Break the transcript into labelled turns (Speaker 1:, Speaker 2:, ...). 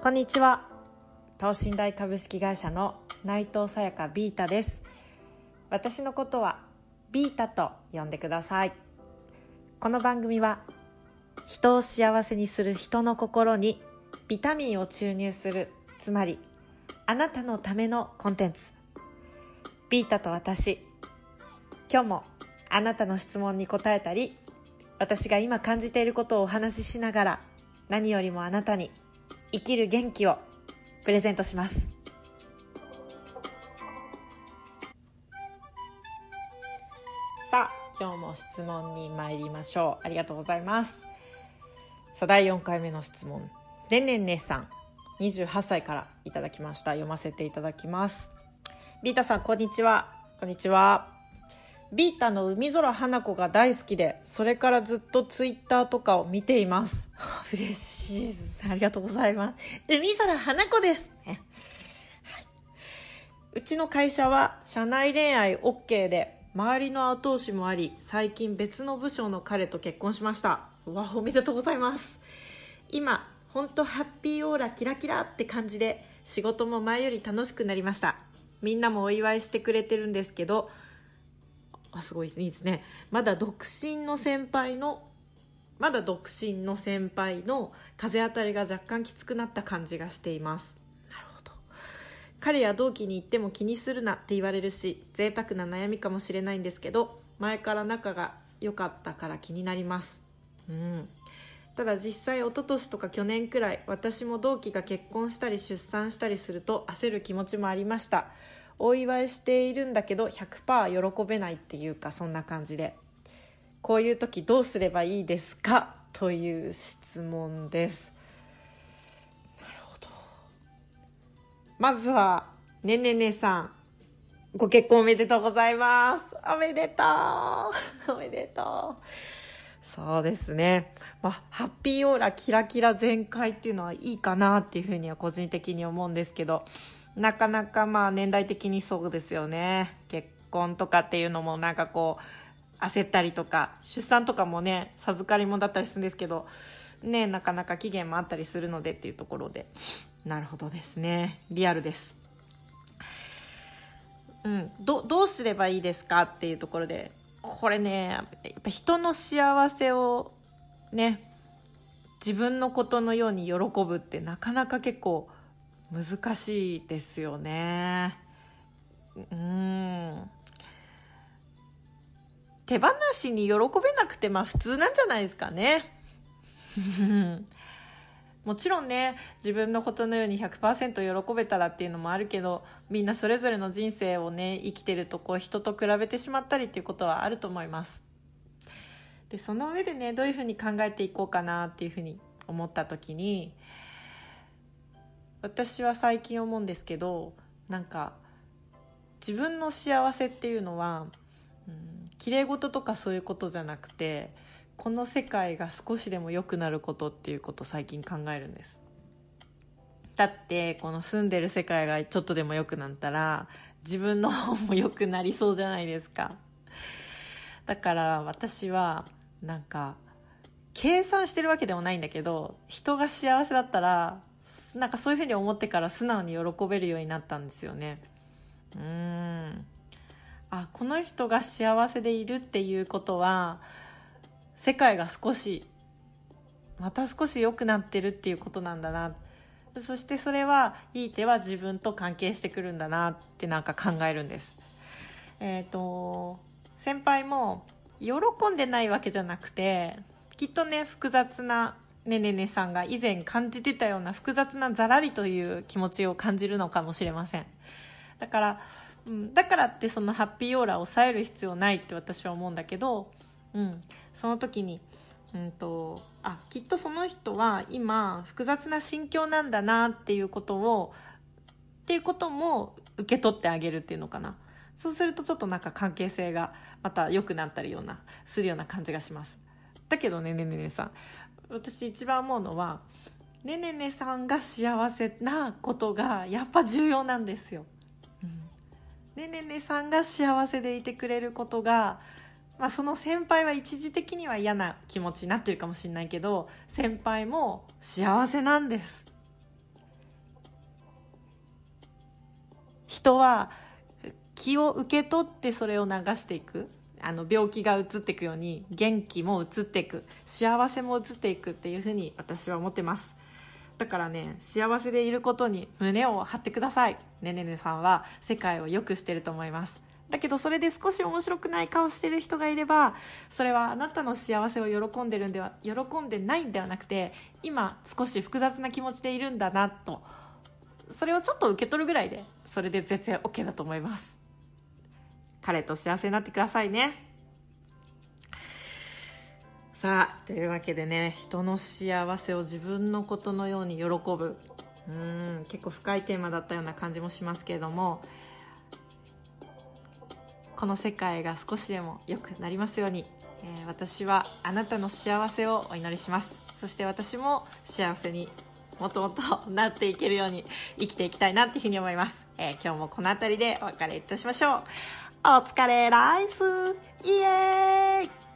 Speaker 1: こんにちは。等身大株式会社の内藤さやかビータです。私のことはビータと呼んでください。この番組は人を幸せにする人の心にビタミンを注入するつまりあなたのためのコンテンツ。ビータと私今日もあなたの質問に答えたり私が今感じていることをお話ししながら何よりもあなたに生きる元気をプレゼントします。さあ今日も質問に参りましょう。ありがとうございます。さあ第4回目の質問。ねんねんねさん28歳からいただきました。読ませていただきます。ビータさんこんにちは。こんにちは。ビータの海空花子が大好きでそれからずっとツイッターとかを見ています。嬉しいです。ありがとうございます。海空花子ですはい、うちの会社は社内恋愛 OK で周りの後押しもあり最近別の部署の彼と結婚しました。わおめでとうございます。今本当ハッピーオーラキラキラって感じで仕事も前より楽しくなりました。みんなもお祝いしてくれてるんですけどあすごいいいですね。まだ独身の先輩のまだ独身の先輩の風当たりが若干きつくなった感じがしています。なるほど。彼や同期に言っても気にするなって言われるし贅沢な悩みかもしれないんですけど前から仲が良かったから気になります。うん。ただ実際一昨年とか去年くらい私も同期が結婚したり出産したりすると焦る気持ちもありましたお祝いしているんだけど100%喜べないっていうかそんな感じで。こういう時どうすればいいですか？という質問です。なるほど。まずはねねねさん。ご結婚おめでとうございます。おめでとう。おめでとう。そうですね、まあ、ハッピーオーラキラキラ全開っていうのはいいかなっていうふうには個人的に思うんですけどなかなかまあ年代的にそうですよね。結婚とかっていうのもなんかこう焦ったりとか出産とかもね授かりもだったりするんですけどねなかなか期限もあったりするのでっていうところで。なるほどですね。リアルです。うん。どどうすればいいですかっていうところでこれねやっぱ人の幸せをね自分のことのように喜ぶってなかなか結構難しいですよね。うん。手放しに喜べなくてまあ普通なんじゃないですかね。もちろんね自分のことのように100%喜べたらっていうのもあるけどみんなそれぞれの人生をね生きてるとこう人と比べてしまったりっていうことはあると思います。でその上でねどういうふうに考えていこうかなっていうふうに思った時に私は最近思うんですけどなんか自分の幸せっていうのはうん綺麗事とかそういうことじゃなくてこの世界が少しでも良くなることっていうこと最近考えるんです。だってこの住んでる世界がちょっとでも良くなったら自分の方も良くなりそうじゃないですか。だから私はなんか計算してるわけでもないんだけど人が幸せだったらなんかそういうふうに思ってから素直に喜べるようになったんですよね。うん。あこの人が幸せでいるっていうことは世界が少しまた少し良くなってるっていうことなんだな。そしてそれはいい手は自分と関係してくるんだなってなんか考えるんです。えっ、ー、と先輩も喜んでないわけじゃなくてきっとね複雑なねねねさんが以前感じてたような複雑なざらりという気持ちを感じるのかもしれません。だから、うん、だからってそのハッピーオーラを抑える必要ないって私は思うんだけど、うん、その時に、うんと、あきっとその人は今複雑な心境なんだなっていうことをっていうことも受け取ってあげるっていうのかな。そうするとちょっとなんか関係性がまた良くなったりようなするような感じがします。だけどねねねねさん。私一番思うのはねねねさんが幸せなことがやっぱ重要なんですよ。うん、ねねねさんが幸せでいてくれることが、まあ、その先輩は一時的には嫌な気持ちになってるかもしれないけど先輩も幸せなんです。人は気を受け取ってそれを流していく。あの病気が移っていくように元気も移っていく。幸せも移っていくっていうふうに私は思ってます。だからね幸せでいることに胸を張ってください。ねねねさんは世界を良くしてると思います。だけどそれで少し面白くない顔してる人がいればそれはあなたの幸せを喜んでるんでは喜んでないんではなくて今少し複雑な気持ちでいるんだなとそれをちょっと受け取るぐらいでそれで全然 OK だと思います。彼と幸せになってくださいね。さあというわけでね人の幸せを自分のことのように喜ぶ。うん結構深いテーマだったような感じもしますけれどもこの世界が少しでも良くなりますように、えー、私はあなたの幸せをお祈りします。そして私も幸せにもともとなっていけるように生きていきたいなっていうふうに思います、えー、今日もこの辺りでお別れいたしましょう。お疲れライス。イエーイ。